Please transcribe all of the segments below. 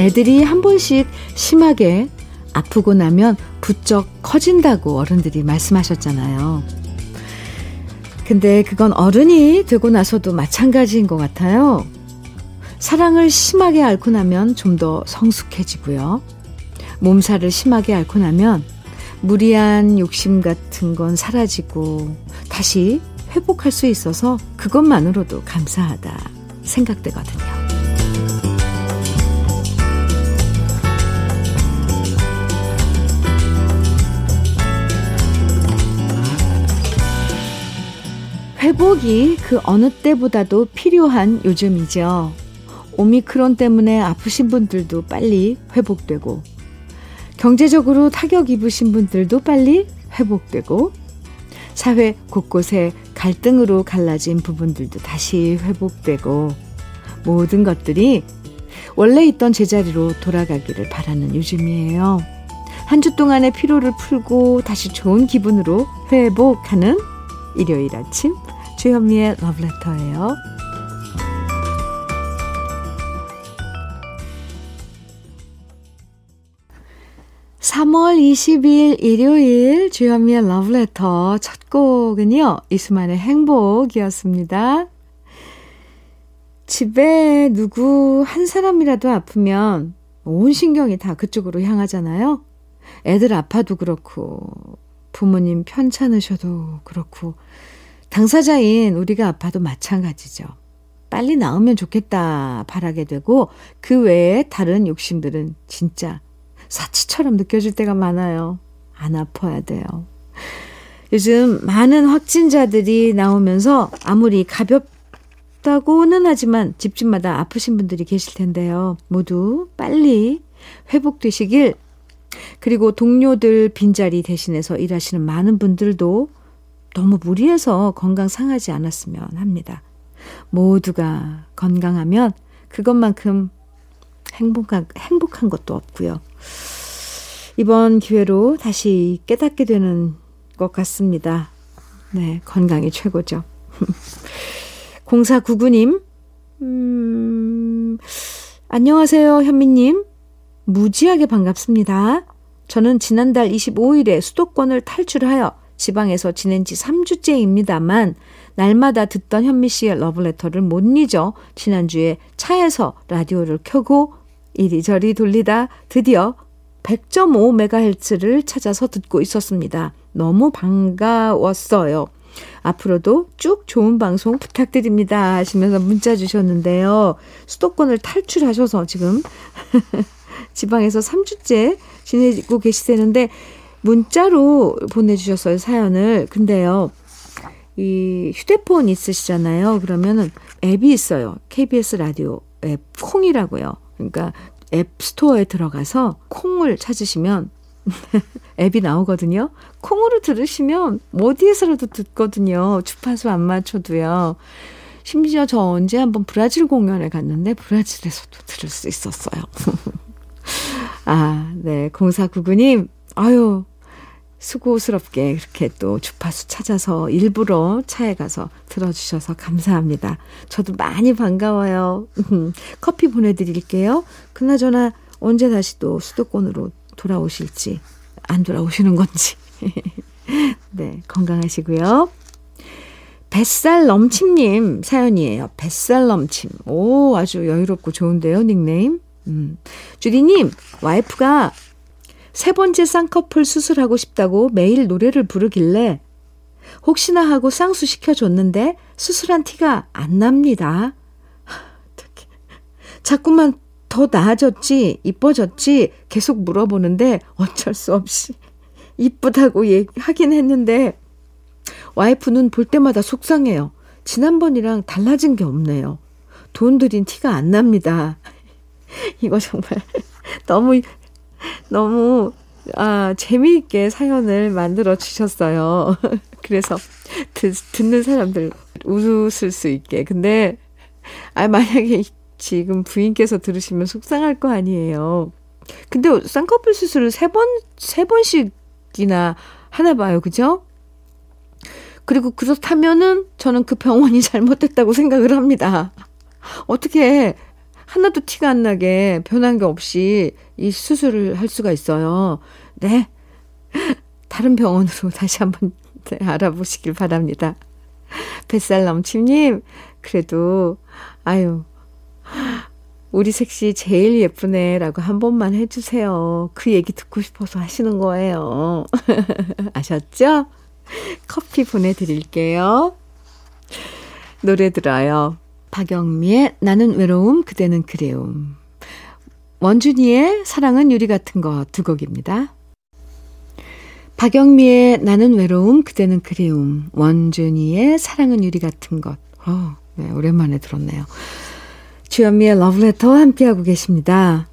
애들이 한 번씩 심하게 아프고 나면 부쩍 커진다고 어른들이 말씀하셨잖아요. 근데 그건 어른이 되고 나서도 마찬가지인 것 같아요. 사랑을 심하게 앓고 나면 좀 더 성숙해지고요. 몸살을 심하게 앓고 나면 무리한 욕심 같은 건 사라지고 다시 회복할 수 있어서 그것만으로도 감사하다 생각되거든요. 회복이 그 어느 때보다도 필요한 요즘이죠. 오미크론 때문에 아프신 분들도 빨리 회복되고, 경제적으로 타격 입으신 분들도 빨리 회복되고, 사회 곳곳에 갈등으로 갈라진 부분들도 다시 회복되고, 모든 것들이 원래 있던 제자리로 돌아가기를 바라는 요즘이에요. 한 주 동안의 피로를 풀고 다시 좋은 기분으로 회복하는 일요일 아침 주현미의 러브레터예요. 3월 20일 일요일 주현미의 러브레터 첫 곡은요. 이수만의 행복이었습니다. 집에 누구 한 사람이라도 아프면 온 신경이 다 그쪽으로 향하잖아요. 애들 아파도 그렇고 부모님 편찮으셔도 그렇고 당사자인 우리가 아파도 마찬가지죠. 빨리 나으면 좋겠다 바라게 되고 그 외에 다른 욕심들은 진짜 사치처럼 느껴질 때가 많아요. 안 아파야 돼요. 요즘 많은 확진자들이 나오면서 아무리 가볍다고는 하지만 집집마다 아프신 분들이 계실 텐데요. 모두 빨리 회복되시길 그리고 동료들 빈자리 대신해서 일하시는 많은 분들도 너무 무리해서 건강 상하지 않았으면 합니다. 모두가 건강하면 그것만큼 행복한, 행복한 것도 없고요. 이번 기회로 다시 깨닫게 되는 것 같습니다. 네, 건강이 최고죠. 0499님, 음, 안녕하세요, 현미님. 무지하게 반갑습니다. 저는 지난달 25일에 수도권을 탈출하여 지방에서 지낸 지 3주째입니다만 날마다 듣던 현미 씨의 러브레터를 못 잊어 지난주에 차에서 라디오를 켜고 이리저리 돌리다 드디어 100.5MHz를 찾아서 듣고 있었습니다. 너무 반가웠어요. 앞으로도 쭉 좋은 방송 부탁드립니다. 하시면서 문자 주셨는데요. 수도권을 탈출하셔서 지금 지방에서 3주째 지내고 계시다는데 문자로 보내주셨어요, 사연을. 근데요, 이 휴대폰 있으시잖아요. 그러면은 앱이 있어요. KBS 라디오 앱 콩이라고요. 그러니까 앱 스토어에 들어가서 콩을 찾으시면 앱이 나오거든요. 콩으로 들으시면 어디에서라도 듣거든요. 주파수 안 맞춰도요. 심지어 저 언제 한번 브라질 공연에 갔는데 브라질에서도 들을 수 있었어요. 아, 네. 0499님, 아유, 수고스럽게 이렇게 또 주파수 찾아서 일부러 차에 가서 들어주셔서 감사합니다. 저도 많이 반가워요. 커피 보내드릴게요. 그나저나 언제 다시 또 수도권으로 돌아오실지, 안 돌아오시는 건지. 네, 건강하시고요. 뱃살 넘침님 사연이에요. 뱃살 넘침. 오, 아주 여유롭고 좋은데요, 닉네임. 음. 주디님, 와이프가 세 번째 쌍꺼풀 수술하고 싶다고 매일 노래를 부르길래 혹시나 하고 쌍수 시켜줬는데 수술한 티가 안 납니다. 자꾸만 더 나아졌지, 이뻐졌지 계속 물어보는데 어쩔 수 없이 이쁘다고 얘기하긴 했는데 와이프는 볼 때마다 속상해요. 지난번이랑 달라진 게 없네요. 돈 들인 티가 안 납니다. 이거 정말 너무 너무 아, 재미있게 사연을 만들어 주셨어요. 그래서 듣, 듣는 사람들 웃을 수 있게. 근데 아 만약에 지금 부인께서 들으시면 속상할 거 아니에요. 근데 쌍꺼풀 수술을 세 번, 세 번씩이나 하나 봐요. 그죠? 그리고 그렇다면은 저는 그 병원이 잘못됐다고 생각을 합니다. 어떻게 하나도 티가 안 나게 변한 게 없이 이 수술을 할 수가 있어요. 네. 다른 병원으로 다시 한번 네, 알아보시길 바랍니다. 뱃살 넘침님, 그래도, 아유, 우리 색시 제일 예쁘네 라고 한 번만 해주세요. 그 얘기 듣고 싶어서 하시는 거예요. 아셨죠? 커피 보내드릴게요. 노래 들어요. 박영미의 나는 외로움, 그대는 그리움. 원준이의 사랑은 유리 같은 것두 곡입니다. 박영미의 나는 외로움, 그대는 그리움. 원준이의 사랑은 유리 같은 것. 어, 네, 오랜만에 들었네요. 주현미의 러브레터와 함께하고 계십니다.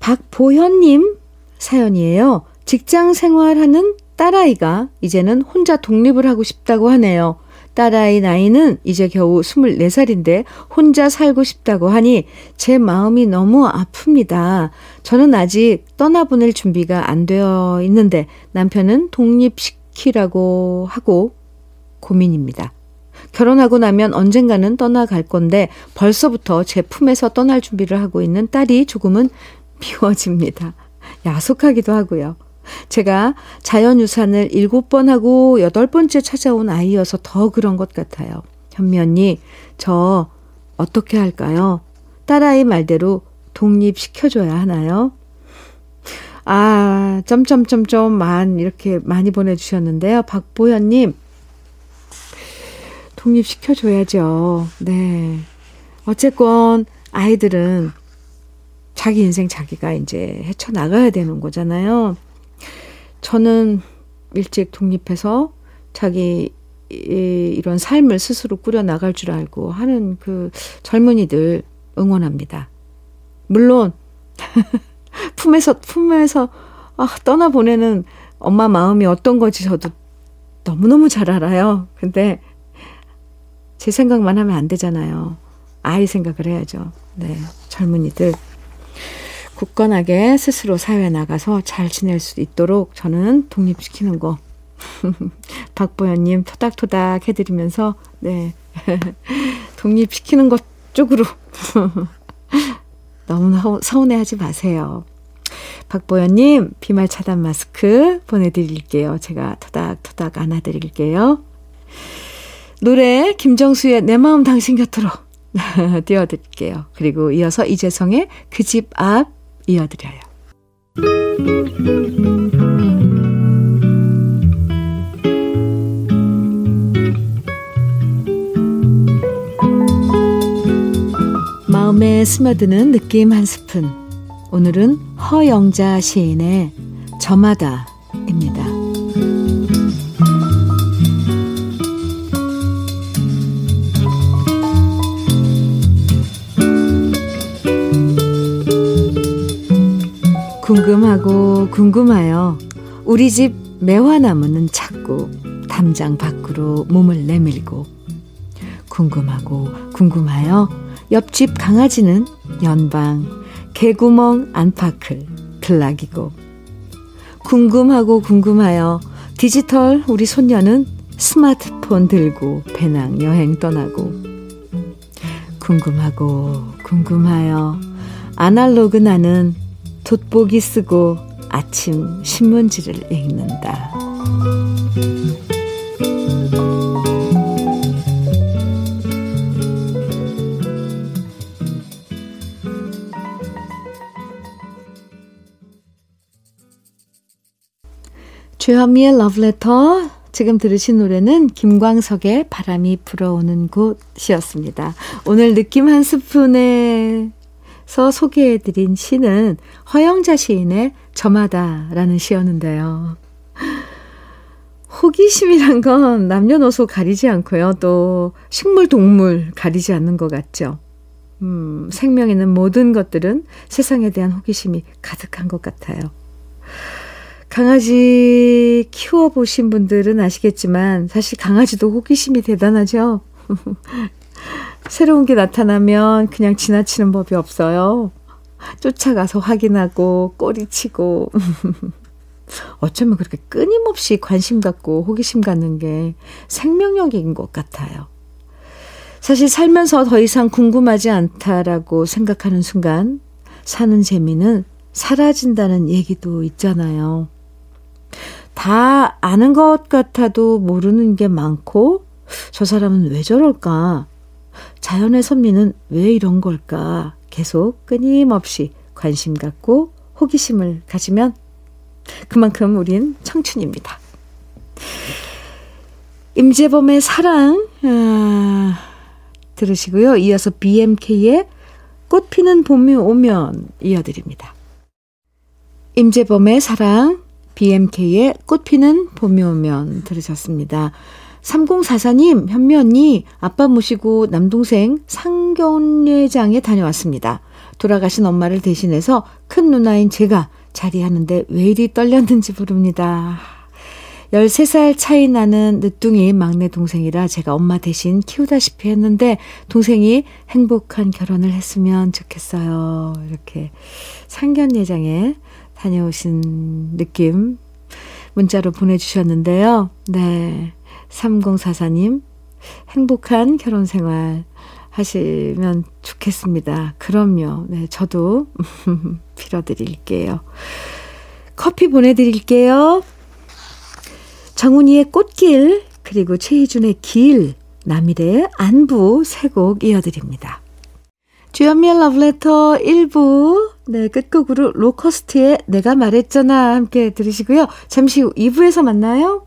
박보현님 사연이에요. 직장 생활하는 딸아이가 이제는 혼자 독립을 하고 싶다고 하네요. 딸아이 나이는 이제 겨우 24살인데 혼자 살고 싶다고 하니 제 마음이 너무 아픕니다. 저는 아직 떠나보낼 준비가 안 되어 있는데 남편은 독립시키라고 하고 고민입니다. 결혼하고 나면 언젠가는 떠나갈 건데 벌써부터 제 품에서 떠날 준비를 하고 있는 딸이 조금은 미워집니다. 야속하기도 하고요. 제가 자연유산을 일곱 번 하고 여덟 번째 찾아온 아이여서 더 그런 것 같아요. 현미 언니, 저 어떻게 할까요? 딸아이 말대로 독립시켜줘야 하나요? 아, 점점점점만 이렇게 많이 보내주셨는데요. 박보현님, 독립시켜줘야죠. 네. 어쨌건 아이들은 자기 인생 자기가 이제 헤쳐나가야 되는 거잖아요. 저는 일찍 독립해서 자기 이런 삶을 스스로 꾸려 나갈 줄 알고 하는 그 젊은이들 응원합니다. 물론 품에서 품에서 아, 떠나 보내는 엄마 마음이 어떤 건지 저도 너무너무 잘 알아요. 근데 제 생각만 하면 안 되잖아요. 아이 생각을 해야죠. 네. 젊은이들 굳건하게 스스로 사회에 나가서 잘 지낼 수 있도록 저는 독립시키는 거. 박보현님 토닥토닥 해드리면서, 네. 독립시키는 것 쪽으로. 너무 서운해 하지 마세요. 박보현님, 비말 차단 마스크 보내드릴게요. 제가 토닥토닥 안아드릴게요. 노래, 김정수의 내 마음 당신 곁으로 띄워드릴게요. 그리고 이어서 이재성의 그 집 앞 이어드려요. 마음에 스며드는 느낌 한 스푼. 오늘은 허영자 시인의 저마다입니다. 궁금하고 궁금하여 우리 집 매화나무는 자꾸 담장 밖으로 몸을 내밀고 궁금하고 궁금하여 옆집 강아지는 연방 개구멍 안팎을 들락이고 궁금하고 궁금하여 디지털 우리 손녀는 스마트폰 들고 배낭 여행 떠나고 궁금하고 궁금하여 아날로그 나는 돋보기 쓰고 아침 신문지를 읽는다. 주현미의 러브레터 지금 들으신 노래는 김광석의 바람이 불어오는 곳이었습니다. 오늘 느낌 한 스푼의 서 소개해드린 시는 허영자 시인의 저마다라는 시였는데요. 호기심이란 건 남녀노소 가리지 않고요. 또 식물, 동물 가리지 않는 것 같죠. 음, 생명 있는 모든 것들은 세상에 대한 호기심이 가득한 것 같아요. 강아지 키워보신 분들은 아시겠지만 사실 강아지도 호기심이 대단하죠. 새로운 게 나타나면 그냥 지나치는 법이 없어요. 쫓아가서 확인하고 꼬리치고 어쩌면 그렇게 끊임없이 관심 갖고 호기심 갖는 게 생명력인 것 같아요. 사실 살면서 더 이상 궁금하지 않다라고 생각하는 순간 사는 재미는 사라진다는 얘기도 있잖아요. 다 아는 것 같아도 모르는 게 많고 저 사람은 왜 저럴까? 자연의 선미는 왜 이런 걸까? 계속 끊임없이 관심 갖고 호기심을 가지면 그만큼 우린 청춘입니다. 임재범의 사랑 아, 들으시고요. 이어서 BMK의 꽃 피는 봄이 오면 이어드립니다. 임재범의 사랑, BMK의 꽃 피는 봄이 오면 들으셨습니다. 3044님, 현미 언니, 아빠 모시고 남동생 상견례장에 다녀왔습니다. 돌아가신 엄마를 대신해서 큰 누나인 제가 자리하는데 왜 이리 떨렸는지 모릅니다. 13살 차이 나는 늦둥이 막내 동생이라 제가 엄마 대신 키우다시피 했는데 동생이 행복한 결혼을 했으면 좋겠어요. 이렇게 상견례장에 다녀오신 느낌 문자로 보내주셨는데요. 네. 3044님, 행복한 결혼 생활 하시면 좋겠습니다. 그럼요. 네, 저도 빌어드릴게요. 커피 보내드릴게요. 정훈이의 꽃길, 그리고 최희준의 길, 남일의 안부 세 곡 이어드립니다. 주연미의 러브레터 1부, 네, 끝곡으로 로커스트의 내가 말했잖아 함께 들으시고요. 잠시 후 2부에서 만나요.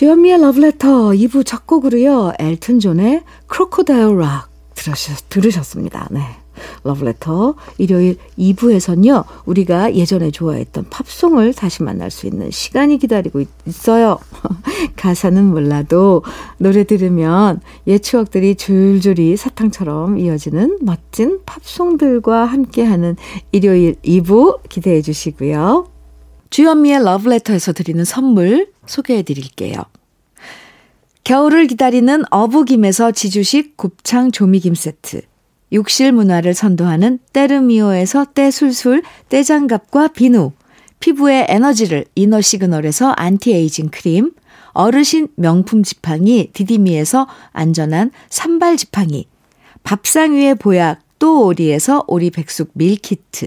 주현미의 Letter 2부 첫 곡으로요. 엘튼 존의 Crocodile Rock 들으셨, 들으셨습니다. 네. 러브레터 일요일 2부에선요. 우리가 예전에 좋아했던 팝송을 다시 만날 수 있는 시간이 기다리고 있어요. 가사는 몰라도 노래 들으면 옛 추억들이 줄줄이 사탕처럼 이어지는 멋진 팝송들과 함께하는 일요일 2부 기대해 주시고요. 주현미의 러브레터에서 드리는 선물 소개해 드릴게요. 겨울을 기다리는 어부김에서 지주식 곱창 조미김 세트. 욕실 문화를 선도하는 때르미오에서 때술술 때장갑과 비누, 피부의 에너지를 이너 시그널에서 안티에이징 크림, 어르신 명품 지팡이 디디미에서 안전한 산발 지팡이, 밥상 위의 보약 또 오리에서 오리 백숙 밀키트,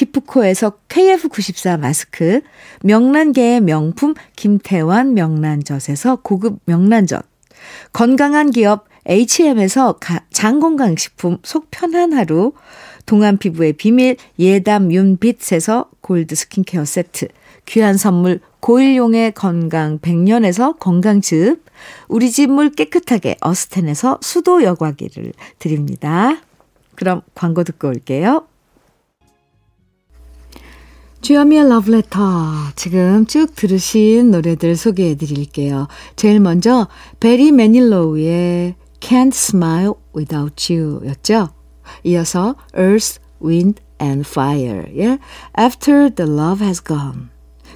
기프코에서 KF94 마스크, 명란계의 명품 김태환 명란젓에서 고급 명란젓, 건강한 기업 HM에서 장건강식품 속 편한 하루, 동안 피부의 비밀 예담 윤빛에서 골드 스킨케어 세트, 귀한 선물 고일용의 건강 100년에서 건강즙, 우리 집 물 깨끗하게 어스텐에서 수도 여과기를 드립니다. 그럼 광고 듣고 올게요. 주여미의 러브레터. 지금 쭉 들으신 노래들 소개해 드릴게요. 제일 먼저, 베리 매닐로우의 Can't Smile Without You 였죠. 이어서 Earth, Wind and Fire의 After the Love Has Gone.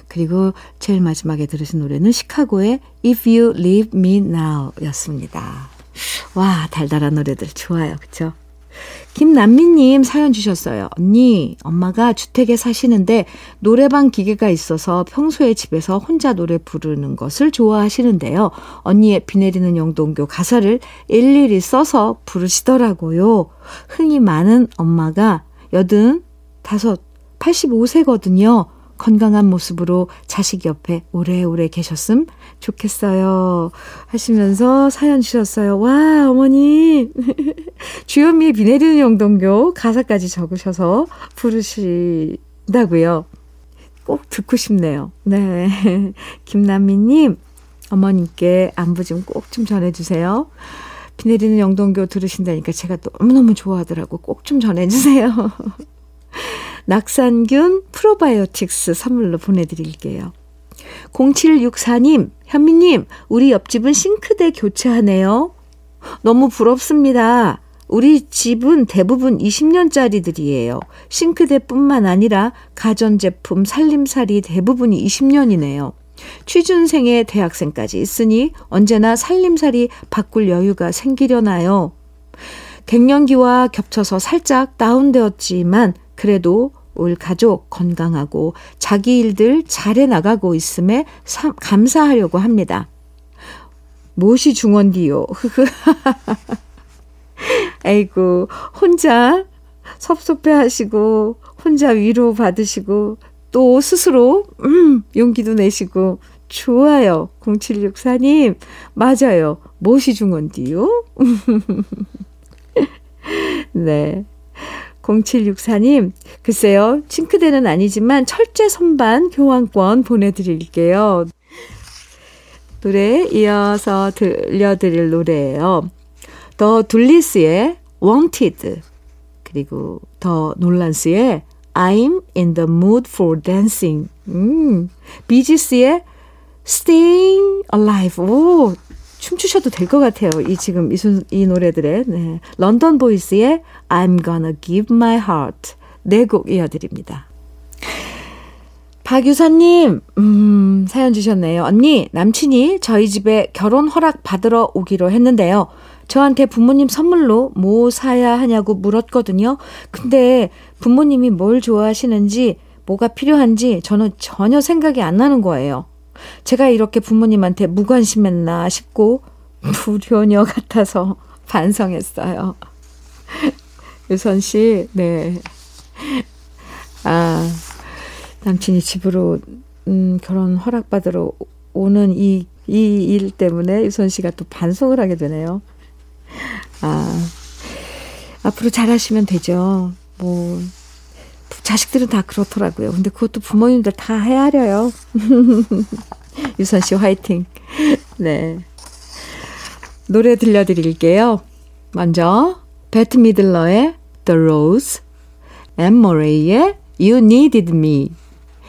그리고 제일 마지막에 들으신 노래는 시카고의 If You Leave Me Now 였습니다. 와, 달달한 노래들 좋아요. 그쵸? 김남미님 사연 주셨어요. 언니, 엄마가 주택에 사시는데 노래방 기계가 있어서 평소에 집에서 혼자 노래 부르는 것을 좋아하시는데요. 언니의 비 내리는 영동교 가사를 일일이 써서 부르시더라고요. 흥이 많은 엄마가 여든 다섯, 85세거든요. 건강한 모습으로 자식 옆에 오래오래 계셨음 좋겠어요. 하시면서 사연 주셨어요. 와, 어머니. 주현미의 비 내리는 영동교 가사까지 적으셔서 부르신다고요. 꼭 듣고 싶네요. 네. 김남미님, 어머님께 안부 좀 꼭좀 좀 전해주세요. 비 내리는 영동교 들으신다니까 제가 너무너무 좋아하더라고. 꼭 좀 전해주세요. 낙산균 프로바이오틱스 선물로 보내드릴게요. 0764님, 현미님, 우리 옆집은 싱크대 교체하네요. 너무 부럽습니다. 우리 집은 대부분 20년짜리들이에요. 싱크대뿐만 아니라 가전제품, 살림살이 대부분이 20년이네요. 취준생의 대학생까지 있으니 언제나 살림살이 바꿀 여유가 생기려나요? 갱년기와 겹쳐서 살짝 다운되었지만 그래도 올 가족 건강하고 자기 일들 잘해 나가고 있음에 사, 감사하려고 합니다. 무엇이 중원디요? 에이구, 혼자 섭섭해 하시고, 혼자 위로 받으시고, 또 스스로, 음, 용기도 내시고, 좋아요. 0764님, 맞아요. 무엇이 중원디요? 네. 0764님, 글쎄요, 싱크대는 아니지만 철제 선반 교환권 보내드릴게요. 노래 이어서 들려드릴 노래예요. 더 둘리스의 Wanted, 그리고 더 놀란스의 I'm in the mood for dancing. 음, 비지스의 Staying Alive. 오, 춤추셔도 될 것 같아요. 이 지금 이, 순, 이 노래들의 네. 런던 보이스의 I'm gonna give my heart 네 곡 이어드립니다. 박유선님, 음, 사연 주셨네요. 언니, 남친이 저희 집에 결혼 허락 받으러 오기로 했는데요. 저한테 부모님 선물로 뭐 사야 하냐고 물었거든요. 근데 부모님이 뭘 좋아하시는지, 뭐가 필요한지 저는 전혀 생각이 안 나는 거예요. 제가 이렇게 부모님한테 무관심했나 싶고 불효녀 같아서 반성했어요. 유선 씨, 네. 아, 남친이 집으로, 음, 결혼 허락받으러 오는 이, 이 일 때문에 유선 씨가 또 반성을 하게 되네요. 아, 앞으로 잘하시면 되죠. 뭐, 자식들은 다 그렇더라고요. 근데 그것도 부모님들 다 헤아려요. 유선 씨 화이팅. 네. 노래 들려드릴게요. 먼저 배트 미들러의 The Rose, 엠 모레이의 You Needed Me,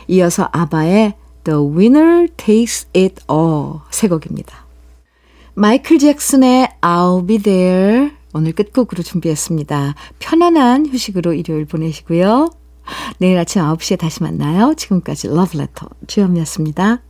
이어서 아바의 The Winner Takes It All 세 곡입니다. 마이클 잭슨의 I'll Be There 오늘 끝곡으로 준비했습니다. 편안한 휴식으로 일요일 보내시고요. 내일 아침 9시에 다시 만나요. 지금까지 러브레터 주현미였습니다.